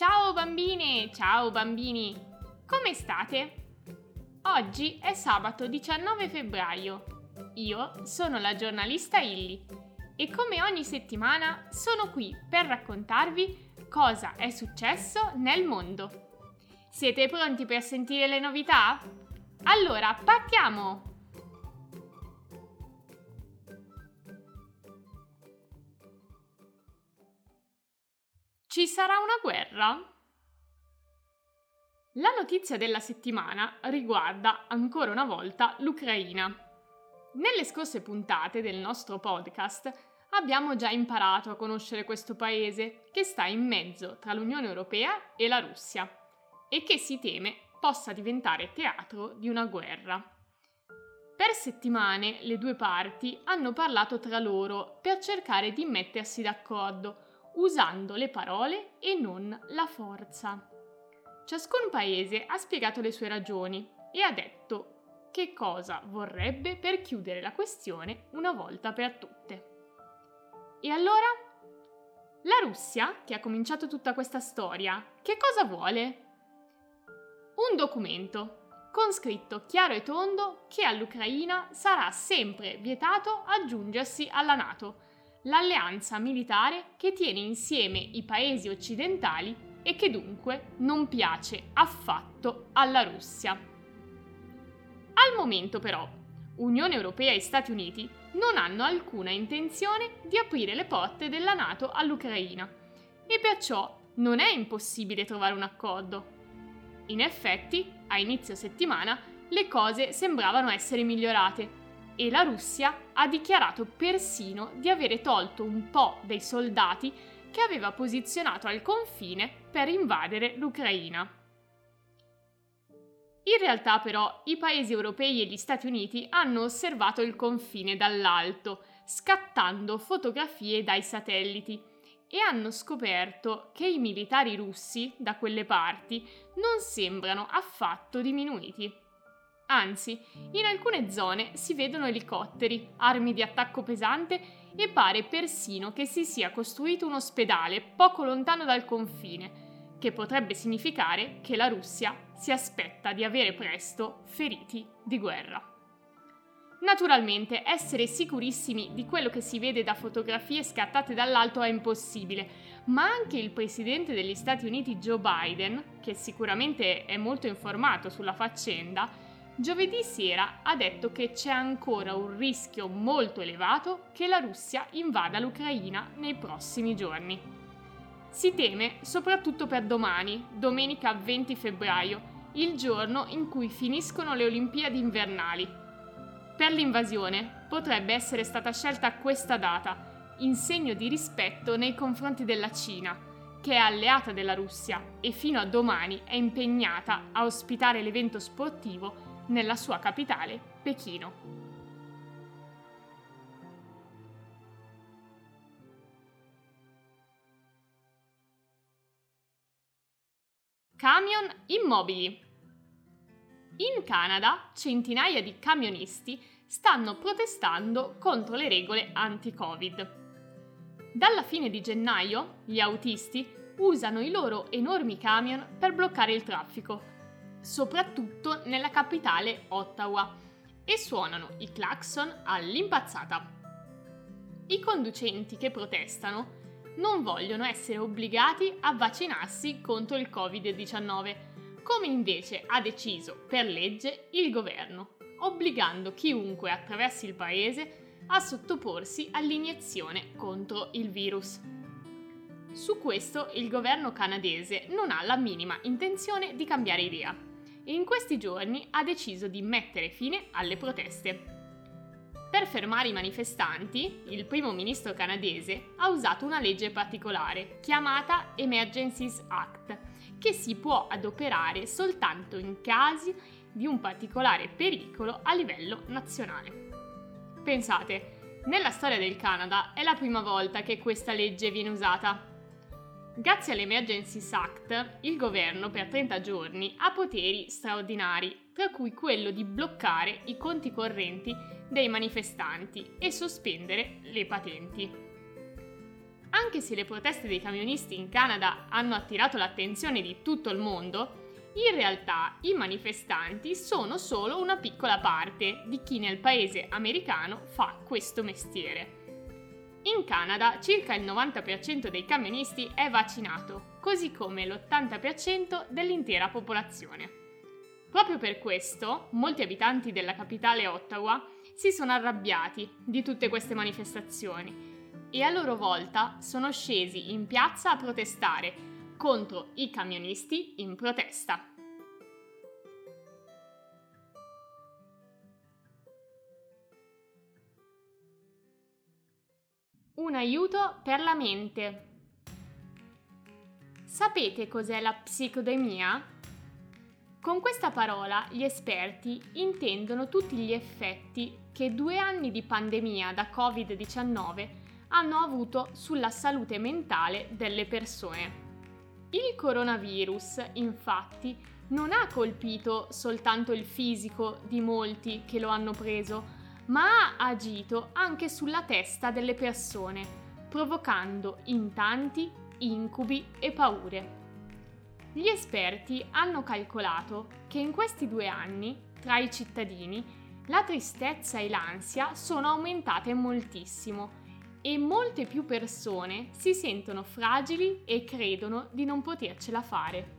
Ciao bambine, ciao bambini, come state? Oggi è sabato 19 febbraio. Io sono la giornalista Illy e come ogni settimana sono qui per raccontarvi cosa è successo nel mondo. Siete pronti per sentire le novità? Allora, partiamo! Ci sarà una guerra? La notizia della settimana riguarda ancora una volta l'Ucraina. Nelle scorse puntate del nostro podcast abbiamo già imparato a conoscere questo paese che sta in mezzo tra l'Unione Europea e la Russia e che si teme possa diventare teatro di una guerra. Per settimane le due parti hanno parlato tra loro per cercare di mettersi d'accordo usando le parole e non la forza. Ciascun paese ha spiegato le sue ragioni e ha detto che cosa vorrebbe per chiudere la questione una volta per tutte. E allora? La Russia, che ha cominciato tutta questa storia, che cosa vuole? Un documento con scritto chiaro e tondo che all'Ucraina sarà sempre vietato aggiungersi alla Nato l'alleanza militare che tiene insieme i paesi occidentali e che dunque non piace affatto alla Russia. Al momento però, Unione Europea e Stati Uniti non hanno alcuna intenzione di aprire le porte della Nato all'Ucraina e perciò non è impossibile trovare un accordo. In effetti, a inizio settimana, le cose sembravano essere migliorate e la Russia ha dichiarato persino di avere tolto un po' dei soldati che aveva posizionato al confine per invadere l'Ucraina. In realtà però i paesi europei e gli Stati Uniti hanno osservato il confine dall'alto, scattando fotografie dai satelliti e hanno scoperto che i militari russi da quelle parti non sembrano affatto diminuiti. Anzi, in alcune zone si vedono elicotteri, armi di attacco pesante e pare persino che si sia costruito un ospedale poco lontano dal confine, che potrebbe significare che la Russia si aspetta di avere presto feriti di guerra. Naturalmente essere sicurissimi di quello che si vede da fotografie scattate dall'alto è impossibile, ma anche il presidente degli Stati Uniti Joe Biden, che sicuramente è molto informato sulla faccenda, giovedì sera ha detto che c'è ancora un rischio molto elevato che la Russia invada l'Ucraina nei prossimi giorni. Si teme soprattutto per domani, domenica 20 febbraio, il giorno in cui finiscono le Olimpiadi invernali. Per l'invasione potrebbe essere stata scelta questa data, in segno di rispetto nei confronti della Cina, che è alleata della Russia e fino a domani è impegnata a ospitare l'evento sportivo nella sua capitale, Pechino. Camion immobili. In Canada centinaia di camionisti stanno protestando contro le regole anti-Covid. Dalla fine di gennaio gli autisti usano i loro enormi camion per bloccare il traffico soprattutto nella capitale Ottawa, e suonano i clacson all'impazzata. I conducenti che protestano non vogliono essere obbligati a vaccinarsi contro il Covid-19, come invece ha deciso per legge il governo, obbligando chiunque attraversi il paese a sottoporsi all'iniezione contro il virus. Su questo il governo canadese non ha la minima intenzione di cambiare idea in questi giorni ha deciso di mettere fine alle proteste. Per fermare i manifestanti, il primo ministro canadese ha usato una legge particolare, chiamata Emergencies Act, che si può adoperare soltanto in casi di un particolare pericolo a livello nazionale. Pensate, nella storia del Canada è la prima volta che questa legge viene usata Grazie all'Emergencies Act, il governo per 30 giorni ha poteri straordinari, tra cui quello di bloccare i conti correnti dei manifestanti e sospendere le patenti. Anche se le proteste dei camionisti in Canada hanno attirato l'attenzione di tutto il mondo, in realtà i manifestanti sono solo una piccola parte di chi nel paese americano fa questo mestiere. In Canada circa il 90% dei camionisti è vaccinato, così come l'80% dell'intera popolazione. Proprio per questo, molti abitanti della capitale Ottawa si sono arrabbiati di tutte queste manifestazioni e a loro volta sono scesi in piazza a protestare contro i camionisti in protesta. Un aiuto per la mente. Sapete cos'è la psicodemia? Con questa parola gli esperti intendono tutti gli effetti che due anni di pandemia da Covid-19 hanno avuto sulla salute mentale delle persone. Il coronavirus, infatti, non ha colpito soltanto il fisico di molti che lo hanno preso, ma ha agito anche sulla testa delle persone, provocando in tanti incubi e paure. Gli esperti hanno calcolato che in questi due anni, tra i cittadini, la tristezza e l'ansia sono aumentate moltissimo e molte più persone si sentono fragili e credono di non potercela fare.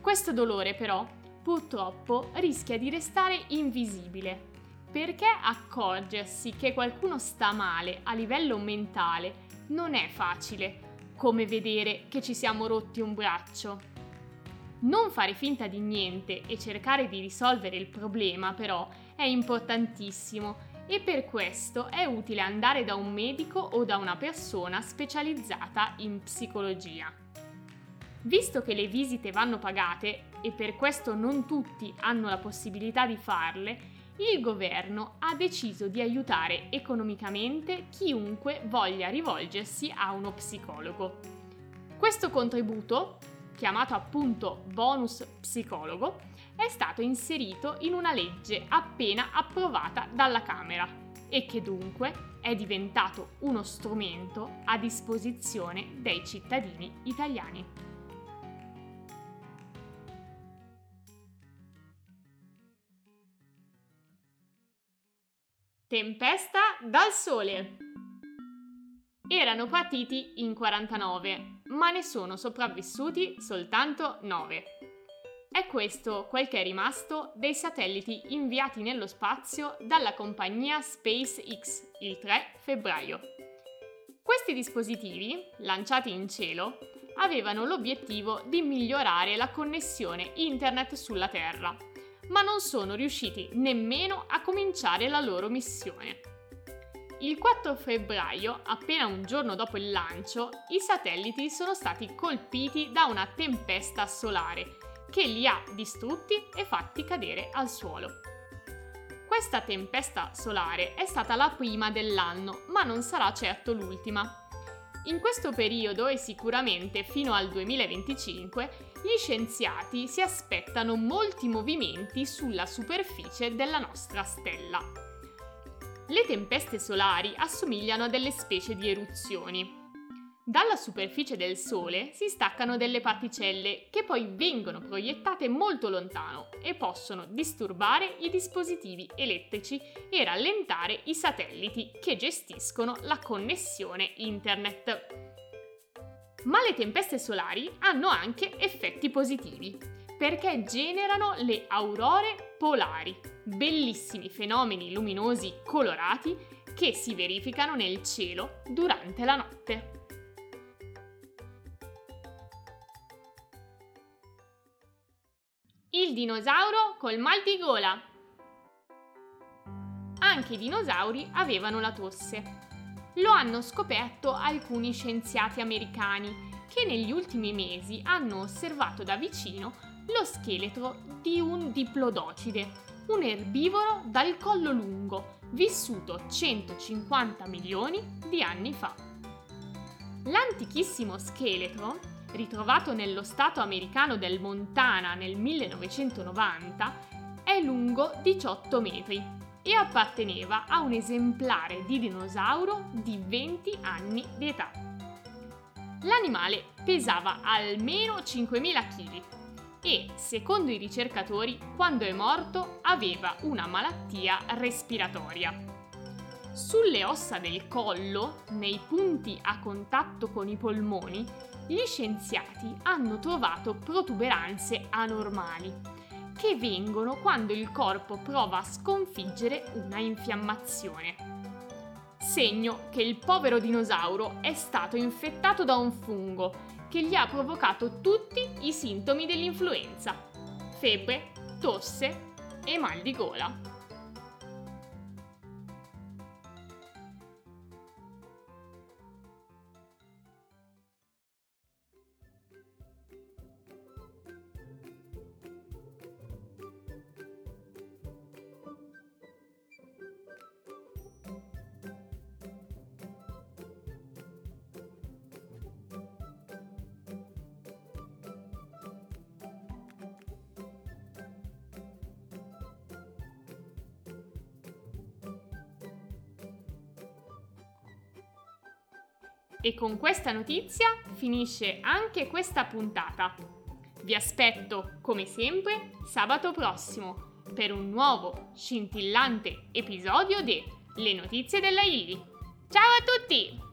Questo dolore però purtroppo rischia di restare invisibile perché accorgersi che qualcuno sta male a livello mentale non è facile, come vedere che ci siamo rotti un braccio. Non fare finta di niente e cercare di risolvere il problema però è importantissimo e per questo è utile andare da un medico o da una persona specializzata in psicologia. Visto che le visite vanno pagate e per questo non tutti hanno la possibilità di farle, il governo ha deciso di aiutare economicamente chiunque voglia rivolgersi a uno psicologo. Questo contributo, chiamato appunto bonus psicologo, è stato inserito in una legge appena approvata dalla Camera e che dunque è diventato uno strumento a disposizione dei cittadini italiani. Tempesta dal sole. Erano partiti in 49, ma ne sono sopravvissuti soltanto 9. È questo quel che è rimasto dei satelliti inviati nello spazio dalla compagnia SpaceX il 3 febbraio. Questi dispositivi, lanciati in cielo, avevano l'obiettivo di migliorare la connessione internet sulla Terra, ma non sono riusciti nemmeno a cominciare la loro missione. Il 4 febbraio, appena un giorno dopo il lancio, i satelliti sono stati colpiti da una tempesta solare che li ha distrutti e fatti cadere al suolo. Questa tempesta solare è stata la prima dell'anno, ma non sarà certo l'ultima. In questo periodo e sicuramente fino al 2025 gli scienziati si aspettano molti movimenti sulla superficie della nostra stella. Le tempeste solari assomigliano a delle specie di eruzioni. Dalla superficie del Sole si staccano delle particelle che poi vengono proiettate molto lontano e possono disturbare i dispositivi elettrici e rallentare i satelliti che gestiscono la connessione internet. Ma le tempeste solari hanno anche effetti positivi, perché generano le aurore polari, bellissimi fenomeni luminosi colorati che si verificano nel cielo durante la notte. Il dinosauro col mal di gola. Anche i dinosauri avevano la tosse. Lo hanno scoperto alcuni scienziati americani che negli ultimi mesi hanno osservato da vicino lo scheletro di un diplodocide, un erbivoro dal collo lungo, vissuto 150 milioni di anni fa. L'antichissimo scheletro ritrovato nello stato americano del Montana nel 1990, è lungo 18 metri e apparteneva a un esemplare di dinosauro di 20 anni di età. L'animale pesava almeno 5.000 kg e, secondo i ricercatori, quando è morto aveva una malattia respiratoria. Sulle ossa del collo, nei punti a contatto con i polmoni, gli scienziati hanno trovato protuberanze anormali che vengono quando il corpo prova a sconfiggere una infiammazione. Segno che il povero dinosauro è stato infettato da un fungo che gli ha provocato tutti i sintomi dell'influenza. Febbre, tosse e mal di gola. E con questa notizia finisce anche questa puntata. Vi aspetto, come sempre, sabato prossimo per un nuovo scintillante episodio di Le notizie della Ili. Ciao a tutti!